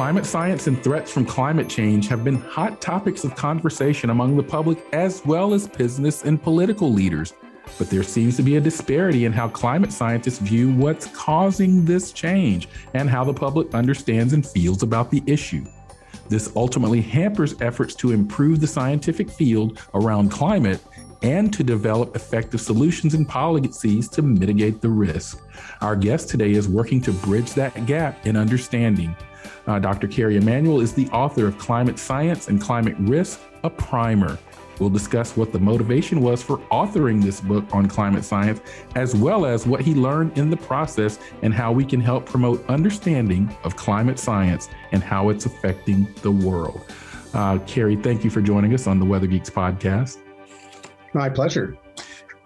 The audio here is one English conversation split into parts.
Climate science and threats from climate change have been hot topics of conversation among the public as well as business and political leaders. But there seems to be a disparity in how climate scientists view what's causing this change and how the public understands and feels about the issue. This ultimately hampers efforts to improve the scientific field around climate and to develop effective solutions and policies to mitigate the risk. Our guest today is working to bridge that gap in understanding. Uh, Dr. Kerry Emanuel is the author of Climate Science and Climate Risk, a primer. We'll discuss what the motivation was for authoring this book on climate science, as well as what he learned in the process and how we can help promote understanding of climate science and how it's affecting the world. Uh, Kerry, thank you for joining us on the Weather Geeks podcast. My pleasure.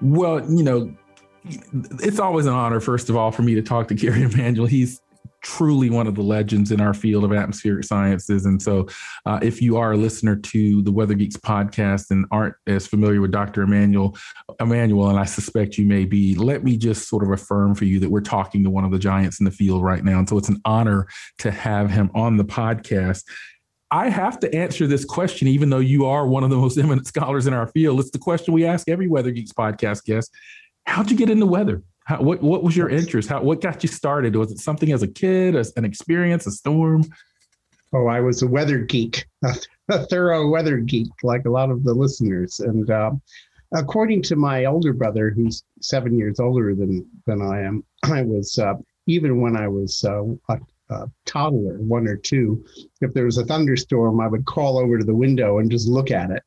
Well, you know, it's always an honor, first of all, for me to talk to Kerry Emanuel. He's truly one of the legends in our field of atmospheric sciences. And so, uh, if you are a listener to the Weather Geeks podcast and aren't as familiar with Dr. Emmanuel, Emanuel, and I suspect you may be, let me just sort of affirm for you that we're talking to one of the giants in the field right now. And so, it's an honor to have him on the podcast. I have to answer this question, even though you are one of the most eminent scholars in our field. It's the question we ask every Weather Geeks podcast guest How'd you get into weather? How, what what was your interest? How what got you started? Was it something as a kid, as an experience, a storm? Oh, I was a weather geek, a, a thorough weather geek, like a lot of the listeners. And uh, according to my older brother, who's seven years older than than I am, I was uh, even when I was uh, a, a toddler, one or two, if there was a thunderstorm, I would crawl over to the window and just look at it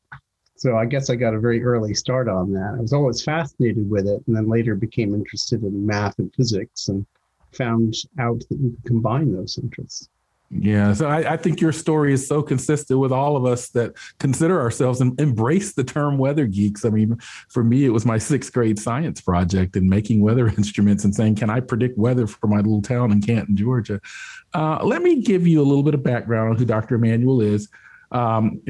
so I guess I got a very early start on that. I was always fascinated with it, and then later became interested in math and physics, and found out that you could combine those interests. Yeah, so I, I, think your story is so consistent with all of us that consider ourselves and embrace the term weather geeks. I mean, for me, it was my sixth grade science project and making weather instruments and saying, "Can I predict weather for my little town in Canton, Georgia?" Uh, let me give you a little bit of background on who Dr. Emanuel is. Um,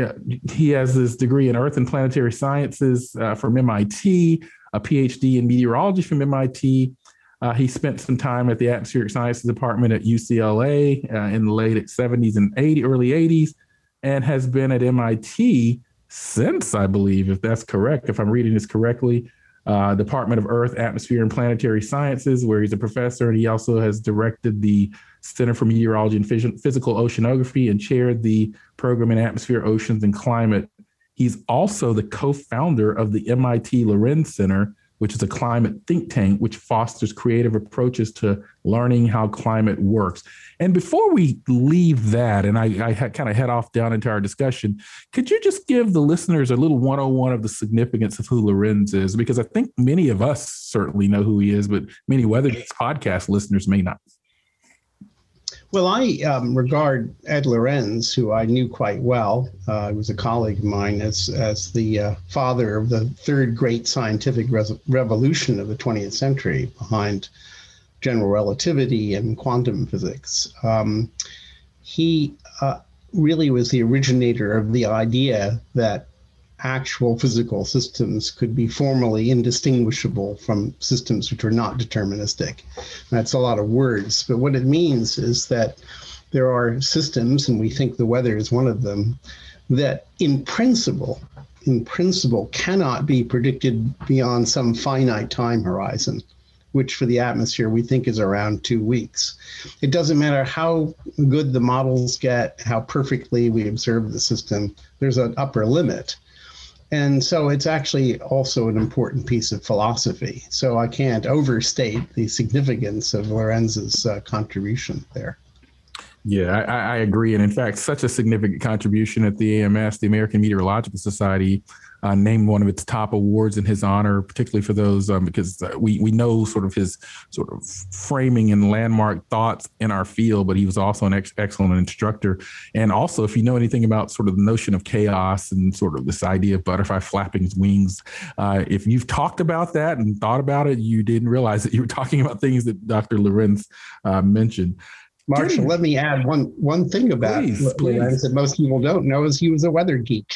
he has his degree in Earth and Planetary Sciences uh, from MIT, a PhD in meteorology from MIT. Uh, he spent some time at the Atmospheric Sciences Department at UCLA uh, in the late 70s and 80, early 80s, and has been at MIT since, I believe, if that's correct, if I'm reading this correctly, uh, Department of Earth, Atmosphere, and Planetary Sciences, where he's a professor, and he also has directed the Center for Meteorology and Physical Oceanography and chaired the program in Atmosphere, Oceans, and Climate. He's also the co founder of the MIT Lorenz Center, which is a climate think tank which fosters creative approaches to learning how climate works. And before we leave that, and I, I kind of head off down into our discussion, could you just give the listeners a little 101 of the significance of who Lorenz is? Because I think many of us certainly know who he is, but many Weather podcast listeners may not. Well, I um, regard Ed Lorenz, who I knew quite well. Uh, was a colleague of mine, as as the uh, father of the third great scientific revolution of the 20th century, behind general relativity and quantum physics. Um, he uh, really was the originator of the idea that actual physical systems could be formally indistinguishable from systems which are not deterministic. That's a lot of words, but what it means is that there are systems, and we think the weather is one of them, that in principle, in principle, cannot be predicted beyond some finite time horizon, which for the atmosphere we think is around two weeks. It doesn't matter how good the models get, how perfectly we observe the system, there's an upper limit. And so it's actually also an important piece of philosophy. So I can't overstate the significance of Lorenz's uh, contribution there. Yeah, I, I, agree. And in fact, such a significant contribution at the AMS, the American Meteorological Society. Uh, named one of its top awards in his honor, particularly for those um, because uh, we we know sort of his sort of framing and landmark thoughts in our field, but he was also an ex- excellent instructor. And also, if you know anything about sort of the notion of chaos and sort of this idea of butterfly flapping his wings, uh, if you've talked about that and thought about it, you didn't realize that you were talking about things that Dr. Lorenz uh, mentioned. Marshall, let me add one one thing about please, Lorenz that most people don't know is he was a weather geek.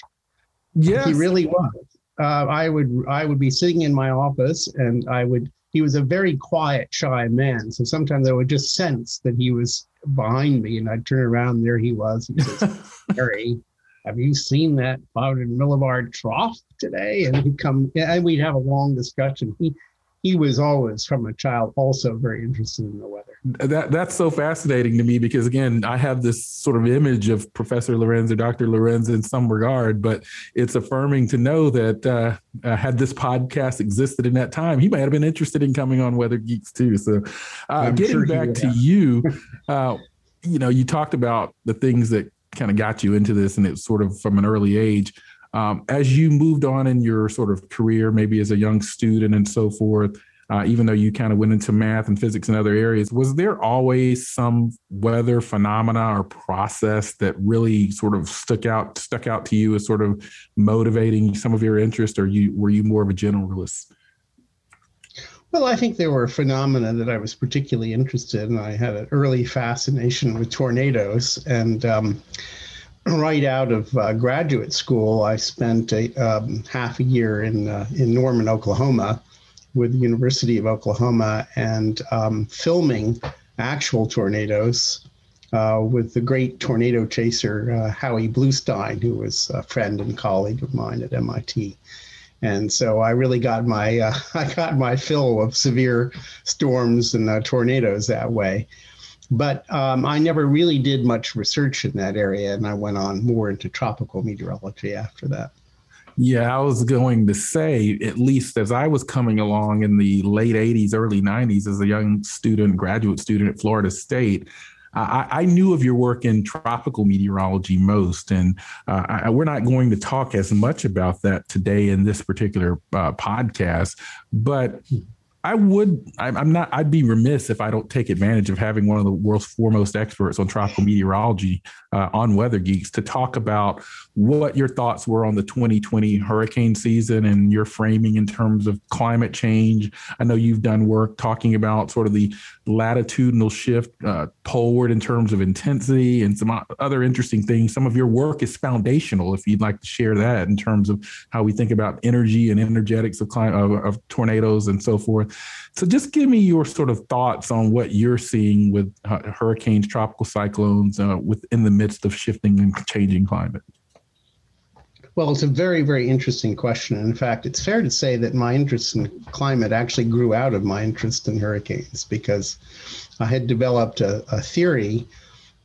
Yes, he really was. Uh, I would I would be sitting in my office and I would. He was a very quiet, shy man. So sometimes I would just sense that he was behind me, and I'd turn around. And there he was. He says, "Harry, have you seen that 500 millibar trough today?" And he'd come, and we'd have a long discussion. He he was always from a child also very interested in the weather. That that's so fascinating to me because again, I have this sort of image of Professor Lorenz or Dr. Lorenz in some regard, but it's affirming to know that uh, uh, had this podcast existed in that time, he might have been interested in coming on Weather Geeks too. So, uh, getting sure back to you, uh, you know, you talked about the things that kind of got you into this, and it's sort of from an early age. Um, as you moved on in your sort of career, maybe as a young student and so forth, uh, even though you kind of went into math and physics and other areas, was there always some weather phenomena or process that really sort of stuck out stuck out to you as sort of motivating some of your interest, or you were you more of a generalist? Well, I think there were phenomena that I was particularly interested in. I had an early fascination with tornadoes, and um, right out of uh, graduate school, I spent a um, half a year in uh, in Norman, Oklahoma, with the University of Oklahoma, and um, filming actual tornadoes uh, with the great tornado chaser uh, Howie Bluestein, who was a friend and colleague of mine at MIT. And so I really got my uh, I got my fill of severe storms and uh, tornadoes that way. But um, I never really did much research in that area, and I went on more into tropical meteorology after that. Yeah, I was going to say, at least as I was coming along in the late 80s, early 90s, as a young student, graduate student at Florida State, I, I, knew of your work in tropical meteorology most, and uh, I, we're not going to talk as much about that today in this particular uh, podcast. But I would. I'm not. I'd be remiss if I don't take advantage of having one of the world's foremost experts on tropical meteorology uh, on Weather Geeks to talk about what your thoughts were on the 2020 hurricane season and your framing in terms of climate change. I know you've done work talking about sort of the latitudinal shift uh, poleward in terms of intensity and some other interesting things. Some of your work is foundational. If you'd like to share that in terms of how we think about energy and energetics of, of, of tornadoes and so forth. So just give me your sort of thoughts on what you're seeing with uh, hurricanes, tropical cyclones uh, within the midst of shifting and changing climate. Well, it's a very, very interesting question. In fact, it's fair to say that my interest in climate actually grew out of my interest in hurricanes because I had developed a, a theory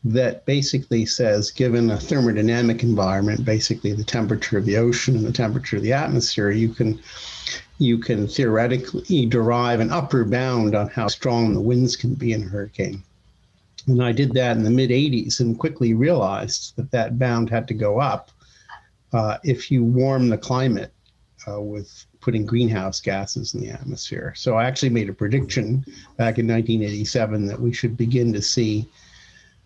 that basically says given a thermodynamic environment, basically the temperature of the ocean and the temperature of the atmosphere, you can you can theoretically derive an upper bound on how strong the winds can be in a hurricane. And I did that in the mid 80s and quickly realized that that bound had to go up uh, if you warm the climate uh, with putting greenhouse gases in the atmosphere. So I actually made a prediction back in 1987 that we should begin to see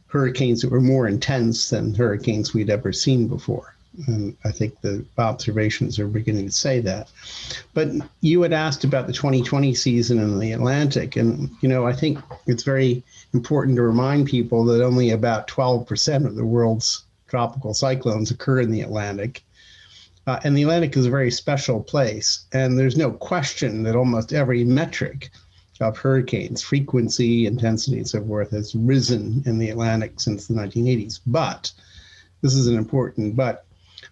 hurricanes that were more intense than hurricanes we'd ever seen before. And I think the observations are beginning to say that. But you had asked about the 2020 season in the Atlantic. And, you know, I think it's very important to remind people that only about 12% of the world's tropical cyclones occur in the Atlantic. Uh, and the Atlantic is a very special place. And there's no question that almost every metric of hurricanes, frequency, intensity, and so forth, has risen in the Atlantic since the 1980s. But this is an important but.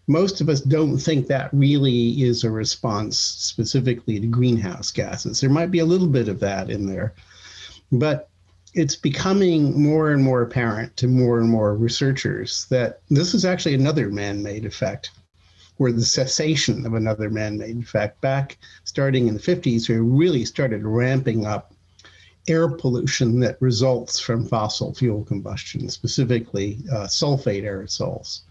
Most of us don't think that really is a response specifically to greenhouse gases. There might be a little bit of that in there. But it's becoming more and more apparent to more and more researchers that this is actually another man made effect, or the cessation of another man made effect. Back starting in the 50s, we really started ramping up air pollution that results from fossil fuel combustion, specifically uh, sulfate aerosols.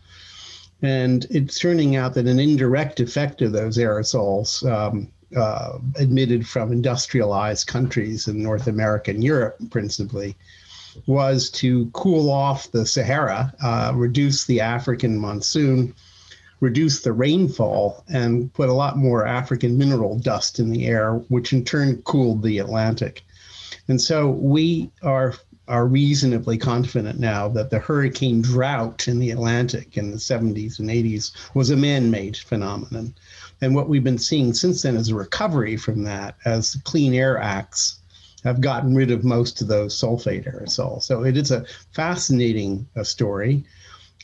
And it's turning out that an indirect effect of those aerosols um, uh, emitted from industrialized countries in North America and Europe, principally, was to cool off the Sahara, uh, reduce the African monsoon, reduce the rainfall, and put a lot more African mineral dust in the air, which in turn cooled the Atlantic. And so we are are reasonably confident now that the hurricane drought in the Atlantic in the 70s and 80s was a man-made phenomenon. And what we've been seeing since then is a recovery from that as the Clean Air Acts have gotten rid of most of those sulfate aerosols. So it is a fascinating uh, story.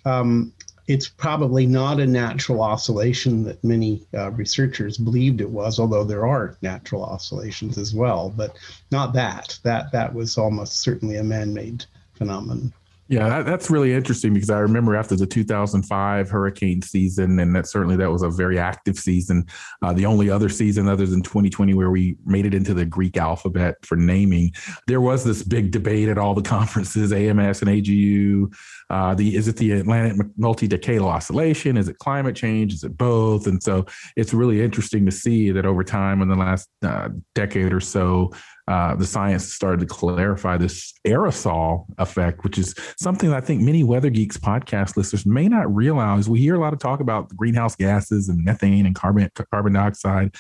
Um, it's probably not a natural oscillation that many uh, researchers believed it was, although there are natural oscillations as well, but not that. That that was almost certainly a man-made phenomenon. Yeah, that, that's really interesting because I remember after the 2005 hurricane season, and that certainly that was a very active season. Uh, the only other season other than 2020 where we made it into the Greek alphabet for naming, there was this big debate at all the conferences, AMS and AGU. Uh, the is it the Atlantic multi-decadal oscillation? Is it climate change? Is it both? And so it's really interesting to see that over time in the last uh, decade or so, uh, the science started to clarify this aerosol effect, which is something I think many Weather Geeks podcast listeners may not realize. We hear a lot of talk about greenhouse gases and methane and carbon carbon dioxide,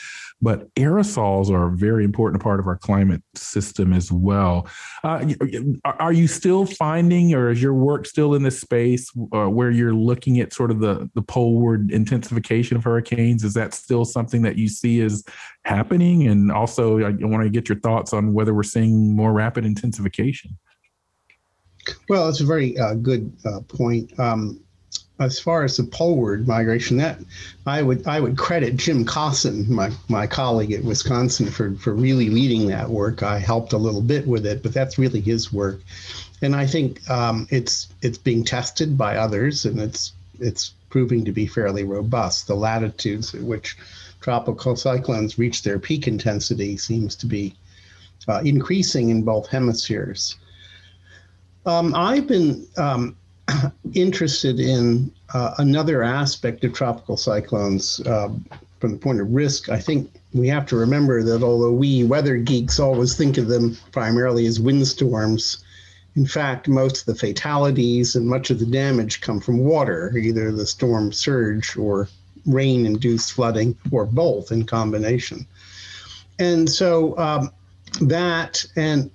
but aerosols are a very important part of our climate system as well. Uh, are you still finding, or is your work still in this space uh, where you're looking at sort of the the poleward intensification of hurricanes? Is that still something that you see as happening? And also, I want to get your thoughts on whether we're seeing more rapid intensification. Well, it's a very uh, good uh, point. Um, as far as the poleward migration, that I would I would credit Jim Kossin, my my colleague at Wisconsin, for for really leading that work. I helped a little bit with it, but that's really his work, and I think um, it's it's being tested by others, and it's it's proving to be fairly robust. The latitudes at which tropical cyclones reach their peak intensity seems to be uh, increasing in both hemispheres. Um, I've been um, interested in uh, another aspect of tropical cyclones uh, from the point of risk. I think we have to remember that although we weather geeks always think of them primarily as windstorms, in fact, most of the fatalities and much of the damage come from water, either the storm surge or rain induced flooding, or both in combination. And so um, that and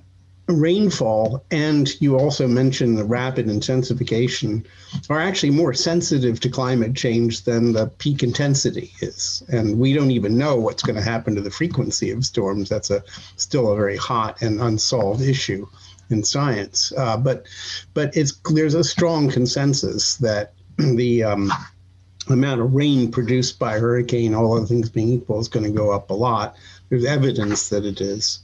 rainfall, and you also mentioned the rapid intensification, are actually more sensitive to climate change than the peak intensity is. And we don't even know what's going to happen to the frequency of storms. That's a still a very hot and unsolved issue in science. Uh, but but it's there's a strong consensus that the um, amount of rain produced by hurricane, all other things being equal, is going to go up a lot. There's evidence that it is.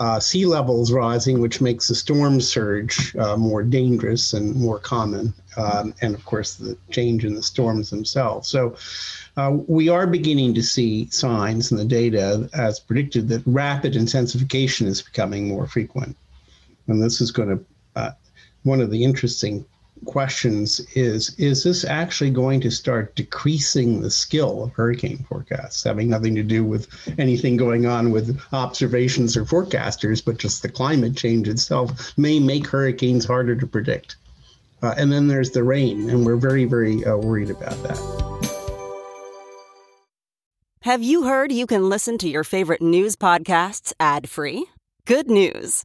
Uh, sea levels rising, which makes the storm surge uh, more dangerous and more common, um, and of course the change in the storms themselves. So uh, we are beginning to see signs in the data, as predicted, that rapid intensification is becoming more frequent, and this is going to uh, one of the interesting questions is is this actually going to start decreasing the skill of hurricane forecasts having nothing to do with anything going on with observations or forecasters but just the climate change itself may make hurricanes harder to predict? Uh, and then there's the rain and we're very very uh, worried about that. Have you heard you can listen to your favorite news podcasts ad free good news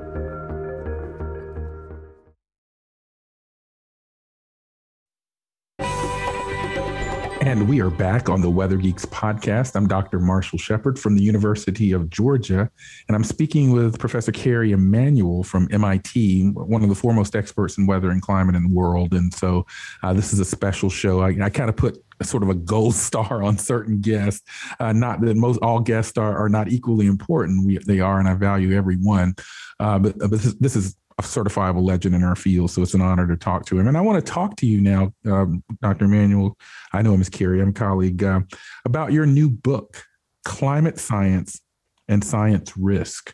And we are back on the Weather Geeks podcast. I'm Dr. Marshall Shepard from the University of Georgia, and I'm speaking with Professor Kerry Emanuel from MIT, one of the foremost experts in weather and climate in the world. And so uh, this is a special show. I, I kind of put sort of a gold star on certain guests. Uh, not that most all guests are, are not equally important. We, they are, and I value every one. Uh, but, but this, this is a certifiable legend in our field. So it's an honor to talk to him. And I want to talk to you now, um, Dr. Emanuel. I know him as Kerry, I'm a colleague, uh, about your new book, Climate Science and Science Risk,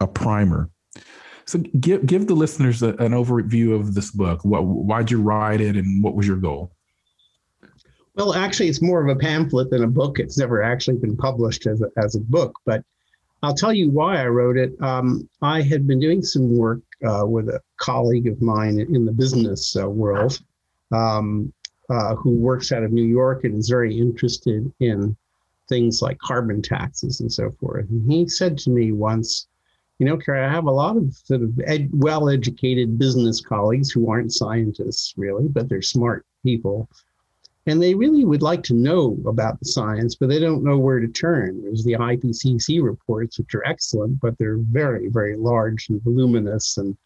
a primer. So give give the listeners a, an overview of this book. What, why'd you write it, and what was your goal? Well, actually, it's more of a pamphlet than a book. It's never actually been published as a, as a book, but I'll tell you why I wrote it. Um, I had been doing some work uh, with a colleague of mine in the business uh, world um, uh, who works out of New York and is very interested in things like carbon taxes and so forth. And he said to me once, you know, Kerry, I have a lot of sort of ed- well educated business colleagues who aren't scientists really, but they're smart people and they really would like to know about the science, but they don't know where to turn. There's the IPCC reports, which are excellent, but they're very, very large and voluminous, and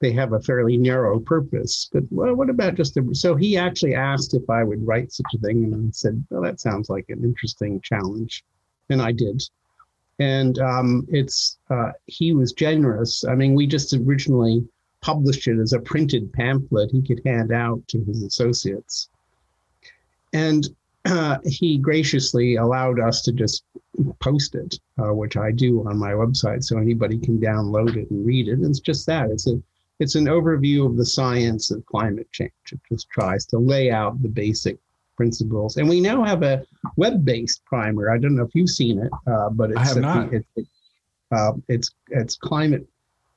they have a fairly narrow purpose. But well, what about just a, so he actually asked if I would write such a thing, and I said, well, that sounds like an interesting challenge, and I did. And um, it's uh, he was generous. I mean, we just originally published it as a printed pamphlet he could hand out to his associates and uh, he graciously allowed us to just post it, uh, which I do on my website, so anybody can download it and read it. And it's just that it's a it's an overview of the science of climate change. It just tries to lay out the basic principles. And we now have a web-based primer. I don't know if you've seen it, uh, but it's I have not. It, it, uh, it's it's climate.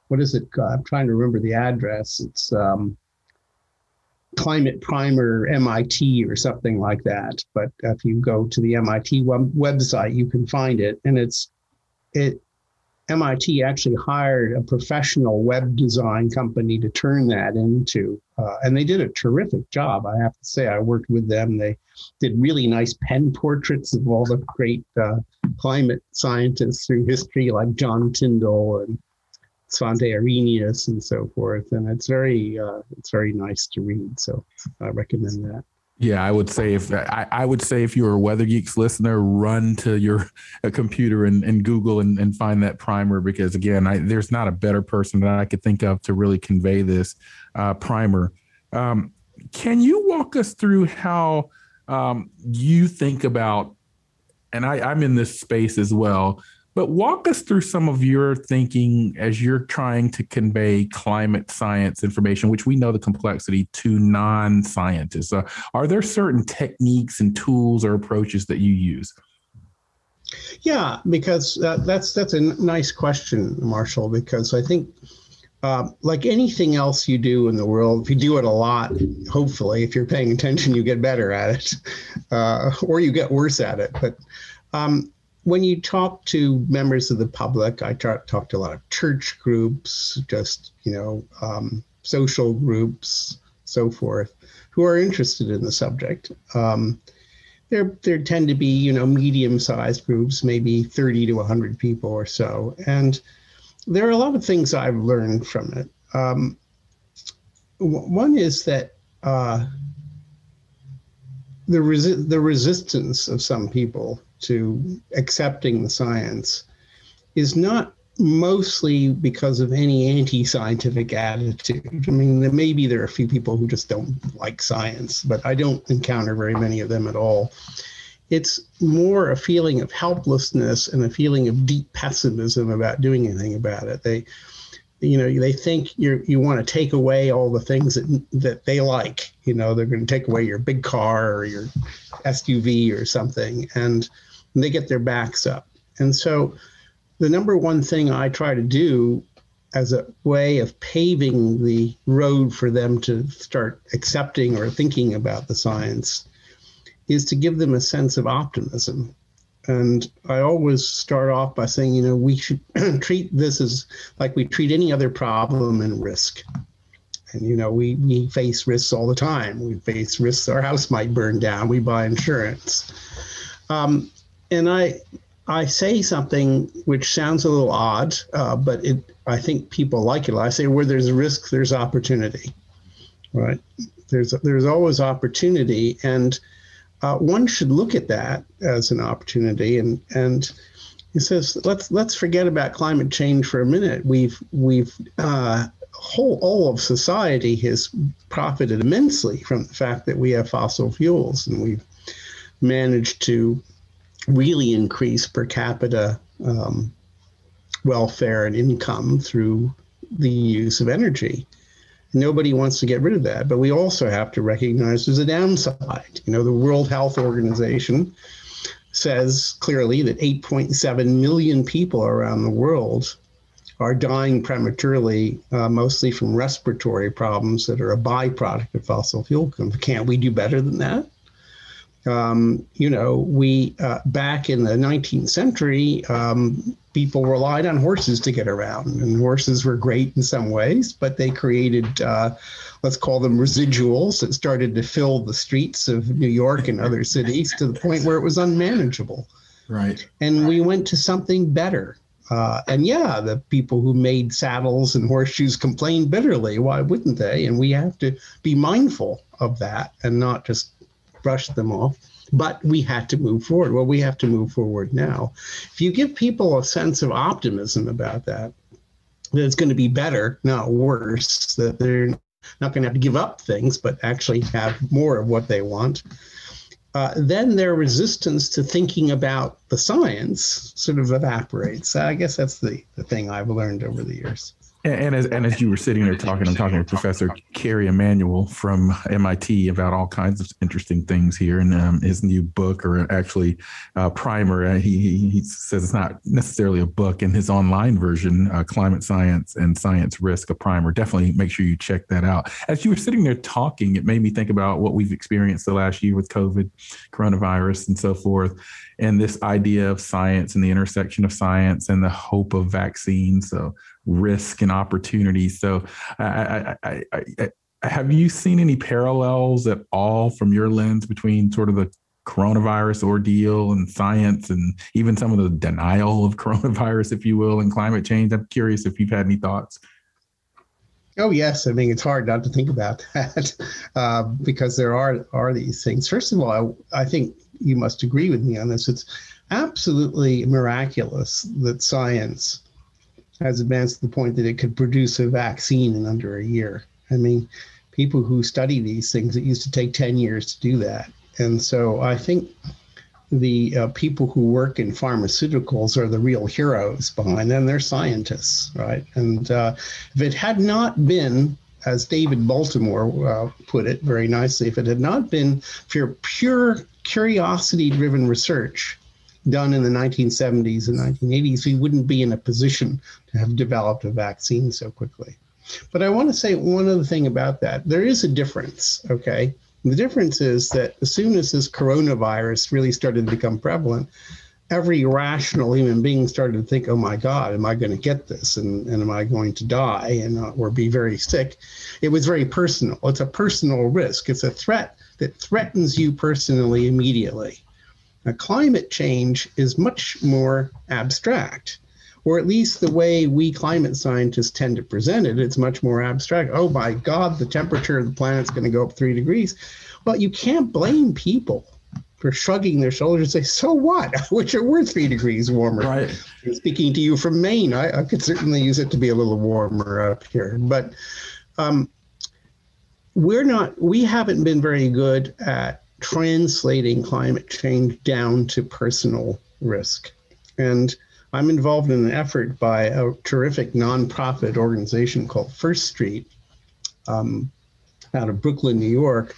What is it? I'm trying to remember the address. It's um, Climate Primer MIT or something like that. But if you go to the MIT web- website, you can find it. And it's it MIT actually hired a professional web design company to turn that into, uh, and they did a terrific job. I have to say, I worked with them. They did really nice pen portraits of all the great uh, climate scientists through history, like John Tyndall and Svante Arrhenius and so forth, and it's very uh, it's very nice to read. So I recommend that. Yeah, I would say if I, I would say if you're a Weather Geeks listener, run to your computer and, and Google and, and find that primer because again, I, there's not a better person that I could think of to really convey this uh, primer. Um, can you walk us through how um, you think about? And I, I'm in this space as well but walk us through some of your thinking as you're trying to convey climate science information, which we know the complexity to non scientists. Uh, are there certain techniques and tools or approaches that you use? Yeah, because uh, that's that's a nice question, Marshall. Because I think, uh, like anything else you do in the world, if you do it a lot, hopefully, if you're paying attention, you get better at it, uh, or you get worse at it. But um, when you talk to members of the public, I talk, talk to a lot of church groups, just you know, um, social groups, so forth, who are interested in the subject. Um, there, there tend to be you know medium-sized groups, maybe 30 to 100 people or so, and there are a lot of things I've learned from it. Um, one is that uh, the resi- the resistance of some people to accepting the science is not mostly because of any anti-scientific attitude. I mean, maybe there are a few people who just don't like science, but I don't encounter very many of them at all. It's more a feeling of helplessness and a feeling of deep pessimism about doing anything about it. They, you know, they think you you want to take away all the things that that they like. You know, they're going to take away your big car or your SUV or something, and and they get their backs up. And so the number one thing I try to do as a way of paving the road for them to start accepting or thinking about the science is to give them a sense of optimism. And I always start off by saying, you know, we should treat this as like we treat any other problem and risk. And you know, we we face risks all the time. We face risks our house might burn down. We buy insurance. Um, and I I say something which sounds a little odd, uh, but it I think people like it. I say where there's risk, there's opportunity, right? There's there's always opportunity, and uh, one should look at that as an opportunity. And and he says let's let's forget about climate change for a minute. We've we've uh, whole all of society has profited immensely from the fact that we have fossil fuels, and we've managed to really increase per capita um, welfare and income through the use of energy. Nobody wants to get rid of that, but we also have to recognize there's a downside. You know, the World Health Organization says clearly that 8.7 million people around the world are dying prematurely, uh, mostly from respiratory problems that are a byproduct of fossil fuel. Can't we do better than that? Um, you know, we uh, back in the 19th century, um, people relied on horses to get around, and horses were great in some ways, but they created, uh, let's call them residuals, that started to fill the streets of New York and other cities to the point where it was unmanageable. Right. And we went to something better. Uh, and yeah, the people who made saddles and horseshoes complained bitterly. Why wouldn't they? And we have to be mindful of that and not just brush them off. But we had to move forward. Well, we have to move forward now. If you give people a sense of optimism about that, that it's going to be better, not worse, that they're not going to have to give up things, but actually have more of what they want, uh, then their resistance to thinking about the science sort of evaporates. I guess that's the, the thing I've learned over the years. And, as and as you were sitting there talking, I'm talking with Professor Kerry Emanuel from MIT about all kinds of interesting things here. And um, his new book, or actually uh, primer, uh, he, he says it's not necessarily a book. In his online version, uh, Climate Science and Science Risk, a primer. Definitely make sure you check that out. As you were sitting there talking, it made me think about what we've experienced the last year with COVID, coronavirus, and so forth and this idea of science and the intersection of science and the hope of vaccines. So risk and opportunity. So, I, I, I, have you seen any parallels at all from your lens between sort of the coronavirus ordeal and science and even some of the denial of coronavirus, if you will, and climate change? I'm curious if you've had any thoughts. Oh yes, I mean it's hard not to think about that uh, because there are are these things. First of all, I, I think you must agree with me on this. It's absolutely miraculous that science has advanced to the point that it could produce a vaccine in under a year. I mean, people who study these things, it used to take 10 years to do that. And so I think the uh, people who work in pharmaceuticals are the real heroes behind them. They're scientists, right? And uh, if it had not been, as David Baltimore uh, put it very nicely, if it had not been for pure curiosity driven research, done in the 1970s and 1980s, we wouldn't be in a position to have developed a vaccine so quickly. But I want to say one other thing about that. There is a difference, okay? The difference is that as soon as this coronavirus really started to become prevalent, every rational human being started to think, oh my God, am I going to get this? And, and am I going to die and uh, or be very sick? It was very personal. It's a personal risk. It's a threat that threatens you personally immediately. Now, climate change is much more abstract, or at least the way we climate scientists tend to present it, it's much more abstract. Oh my God, the temperature of the planet's going to go up three degrees. Well, you can't blame people for shrugging their shoulders and say, so what? Which are we're three degrees warmer. Right. Speaking to you from Maine, I, I, could certainly use it to be a little warmer up here. But um, we're not, we haven't been very good at translating climate change down to personal risk. And I'm involved in an effort by a terrific nonprofit organization called First Street um, out of Brooklyn, New York,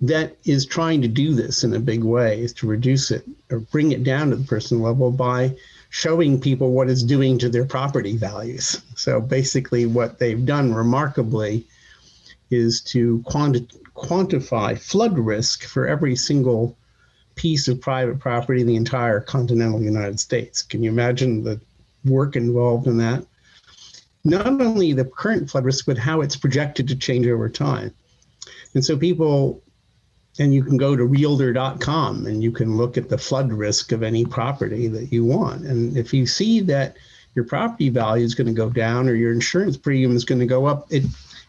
that is trying to do this in a big way, is to reduce it or bring it down to the personal level by showing people what it's doing to their property values. So basically, what they've done remarkably is to quanti- quantify flood risk for every single piece of private property in the entire continental United States. Can you imagine the work involved in that? not only the current flood risk, but how it's projected to change over time. And so people, and you can go to realtor.com and you can look at the flood risk of any property that you want. And if you see that your property value is going to go down or your insurance premium is going to go up, it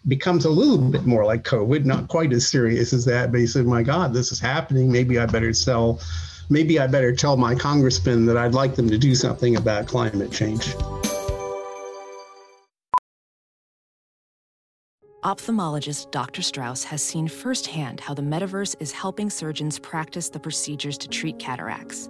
becomes a little bit more like COVID, not quite as serious as that. But he said, my God, this is happening. Maybe I better sell. Maybe I better tell my congressman that I'd like them to do something about climate change. Ophthalmologist Dr. Strauss has seen firsthand how the metaverse is helping surgeons practice the procedures to treat cataracts.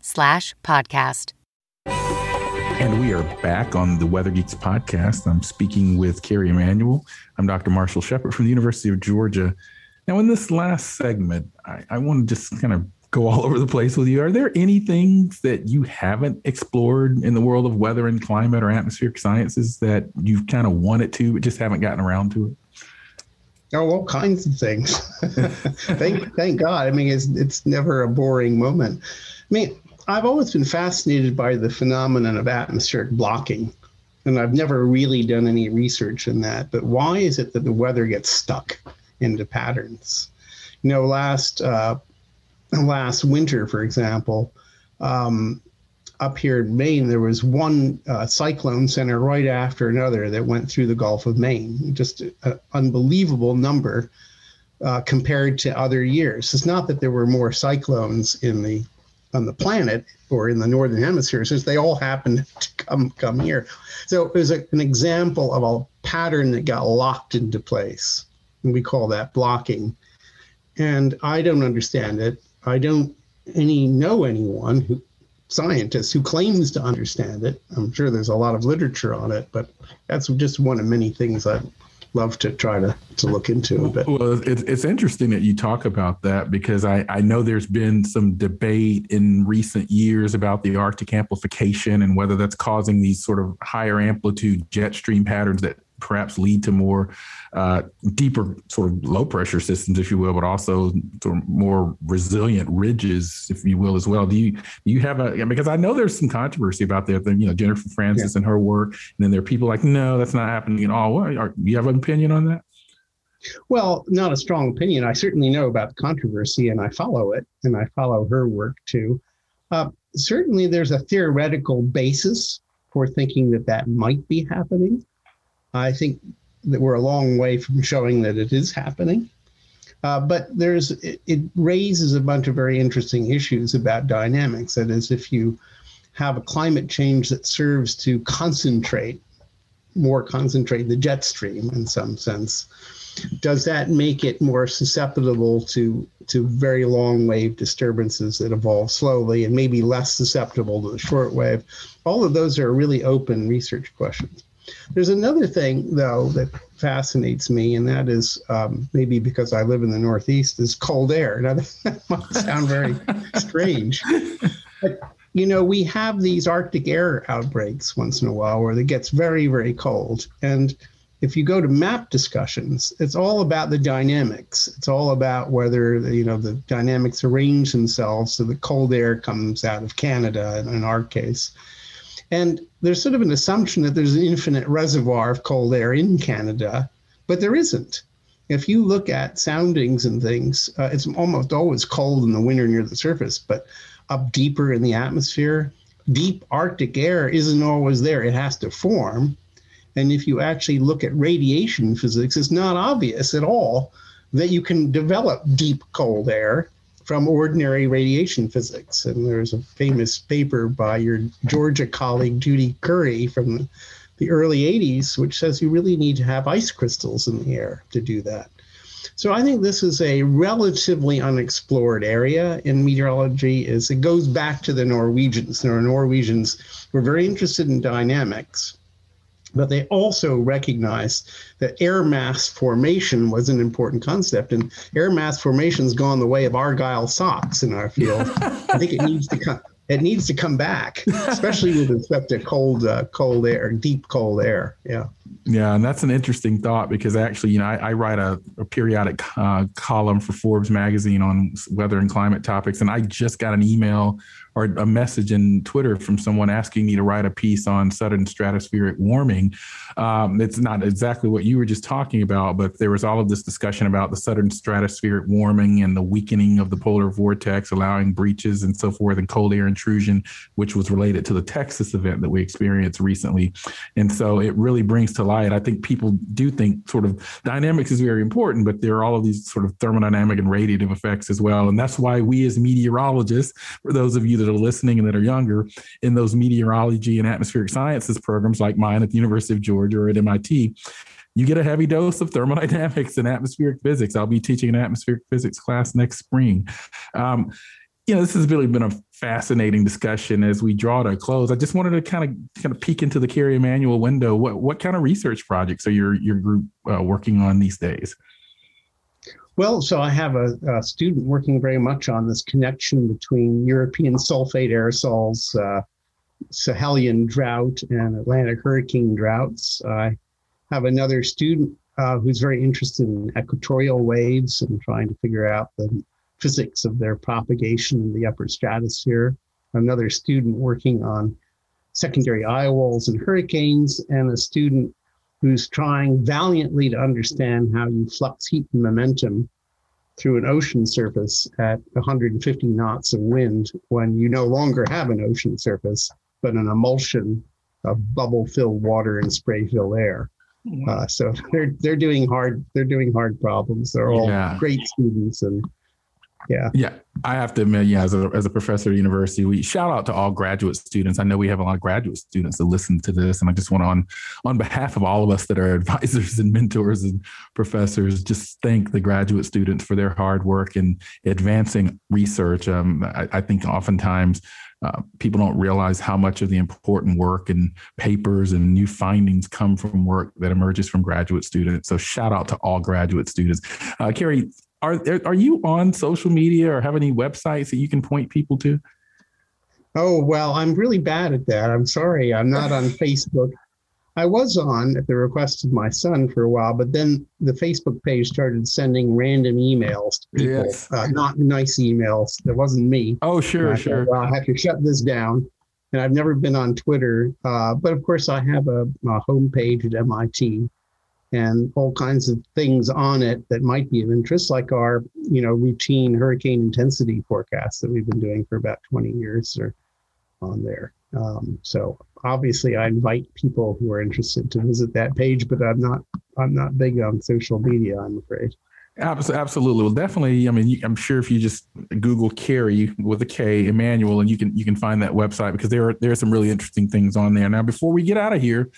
slash podcast. And we are back on the Weather Geeks podcast. I'm speaking with Kerry Emanuel. I'm Dr. Marshall Shepard from the University of Georgia. Now, in this last segment, I, I want to just kind of go all over the place with you. Are there any things that you haven't explored in the world of weather and climate or atmospheric sciences that you've kind of wanted to, but just haven't gotten around to it? Oh, all kinds of things. thank, thank God. I mean, it's it's never a boring moment. I mean, I've always been fascinated by the phenomenon of atmospheric blocking, and I've never really done any research in that. But why is it that the weather gets stuck into patterns? You know, last uh, last winter, for example, um, up here in Maine, there was one uh, cyclone center right after another that went through the Gulf of Maine. Just an unbelievable number uh, compared to other years. It's not that there were more cyclones in the on the planet or in the northern hemisphere, since they all happened to come come here. So it was a, an example of a pattern that got locked into place, and we call that blocking. And I don't understand it. I don't any know anyone who scientist who claims to understand it. I'm sure there's a lot of literature on it, but that's just one of many things I'd love to try to, to look into. But well, it's, it's interesting that you talk about that because I, I know there's been some debate in recent years about the Arctic amplification and whether that's causing these sort of higher amplitude jet stream patterns that perhaps lead to more uh, deeper sort of low pressure systems, if you will, but also sort of more resilient ridges, if you will, as well. Do you do you have a because I know there's some controversy about that. You know, Jennifer Francis yeah. and her work, and then there are people like, no, that's not happening at all. What, are, you have an opinion on that? Well, not a strong opinion. I certainly know about the controversy, and I follow it, and I follow her work too. Uh, certainly, there's a theoretical basis for thinking that that might be happening. I think that we're a long way from showing that it is happening. Uh, but there's it, it, raises a bunch of very interesting issues about dynamics. That is, if you have a climate change that serves to concentrate, more concentrate the jet stream in some sense, does that make it more susceptible to to very long wave disturbances that evolve slowly and maybe less susceptible to the short wave? All of those are really open research questions. There's another thing, though, that fascinates me, and that is um, maybe because I live in the Northeast, is cold air. Now, that might sound very strange. But, you know, we have these Arctic air outbreaks once in a while where it gets very, very cold. And if you go to map discussions, it's all about the dynamics. It's all about whether you know the dynamics arrange themselves so the cold air comes out of Canada in our case, and there's sort of an assumption that there's an infinite reservoir of cold air in Canada, but there isn't. If you look at soundings and things, uh, it's almost always cold in the winter near the surface, but up deeper in the atmosphere, deep Arctic air isn't always there. It has to form. And if you actually look at radiation physics, it's not obvious at all that you can develop deep cold air from ordinary radiation physics. And there's a famous paper by your Georgia colleague, Judy Curry, from the early 80s, which says you really need to have ice crystals in the air to do that. So I think this is a relatively unexplored area in meteorology. Is it goes back to the Norwegians. The Norwegians were very interested in dynamics, but they also recognized that air mass formation was an important concept, and air mass formation has gone the way of argyle socks in our field. I think it needs to come. It needs to come back, especially with respect to cold, uh, cold air, deep cold air. Yeah. Yeah, and that's an interesting thought because actually, you know, I, I write a, a periodic uh, column for Forbes magazine on weather and climate topics, and I just got an email or a message in Twitter from someone asking me to write a piece on sudden stratospheric warming. Um, it's not exactly what you were just talking about, but there was all of this discussion about the sudden stratospheric warming and the weakening of the polar vortex, allowing breaches and so forth, and cold air intrusion, which was related to the Texas event that we experienced recently. And so it really brings to light. I think people do think sort of dynamics is very important, but there are all of these sort of thermodynamic and radiative effects as well. And that's why we as meteorologists, for those of you that are listening and that are younger, in those meteorology and atmospheric sciences programs like mine at the University of Georgia or at MIT, you get a heavy dose of thermodynamics and atmospheric physics. I'll be teaching an atmospheric physics class next spring. Um, you know, this has really been a fascinating discussion as we draw to a close. I just wanted to kind of kind of peek into the Kerry Emanuel window. What what kind of research projects are your your group uh, working on these days? Well, so I have a, a, student working very much on this connection between European sulfate aerosols, uh, Sahelian drought, and Atlantic hurricane droughts. I have another student uh, who's very interested in equatorial waves and trying to figure out the physics of their propagation in the upper stratosphere. Another student working on secondary eye walls and hurricanes, and a student who's trying valiantly to understand how you flux heat and momentum through an ocean surface at 150 knots of wind when you no longer have an ocean surface, but an emulsion of bubble-filled water and spray-filled air. Uh, so they're they're doing hard they're doing hard problems. They're all yeah. great students and yeah yeah i have to admit yeah as a, as a professor at university we shout out to all graduate students i know we have a lot of graduate students that listen to this and i just want on on behalf of all of us that are advisors and mentors and professors just thank the graduate students for their hard work in advancing research um, I, I think oftentimes uh, people don't realize how much of the important work and papers and new findings come from work that emerges from graduate students. So shout out to all graduate students. Uh, Kerry, are are you on social media or have any websites that you can point people to? Oh well, I'm really bad at that. I'm sorry, I'm not on Facebook. I was on at the request of my son for a while, but then the Facebook page started sending random emails to people, yes. uh, not nice emails. That wasn't me. Oh, sure, sure. Thought, well, I have to shut this down. And I've never been on Twitter, uh, but of course I have a, a homepage at MIT and all kinds of things on it that might be of interest, like our, you know, routine hurricane intensity forecast that we've been doing for about 20 years are on there. Um, so obviously, I invite people who are interested to visit that page, but I'm not I'm not big on social media. I'm afraid. Absolutely. Well, definitely. I mean, I'm sure if you just Google Kerry with a K, Emanuel, and you can you can find that website because there are there are some really interesting things on there. Now, before we get out of here,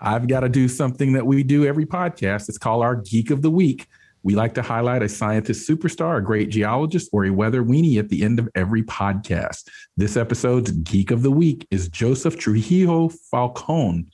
I've got to do something that we do every podcast. It's called our Geek of the Week. We like to highlight a scientist superstar, a great geologist, or a weather weenie at the end of every podcast. This episode's Geek of the Week is Joseph Trujillo Falcone.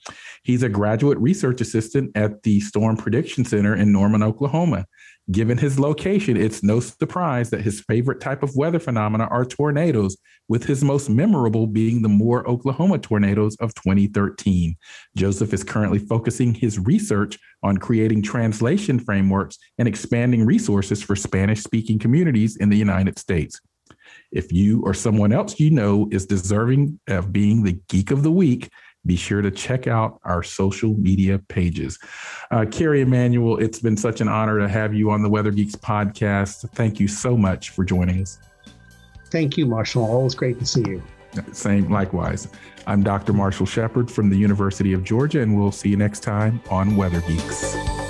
He's a graduate research assistant at the Storm Prediction Center in Norman, Oklahoma. Given his location, it's no surprise that his favorite type of weather phenomena are tornadoes, with his most memorable being the Moore, Oklahoma tornadoes of 2013. Joseph is currently focusing his research on creating translation frameworks and expanding resources for Spanish speaking communities in the United States. If you or someone else you know is deserving of being the Geek of the Week, be sure to check out our social media pages. Uh, Kerry Emanuel, it's been such an honor to have you on the Weather Geeks podcast. Thank you so much for joining us. Thank you, Marshall. Always great to see you. Same, likewise. I'm Dr. Marshall Shepard from the University of Georgia, and we'll see you next time on Weather Geeks.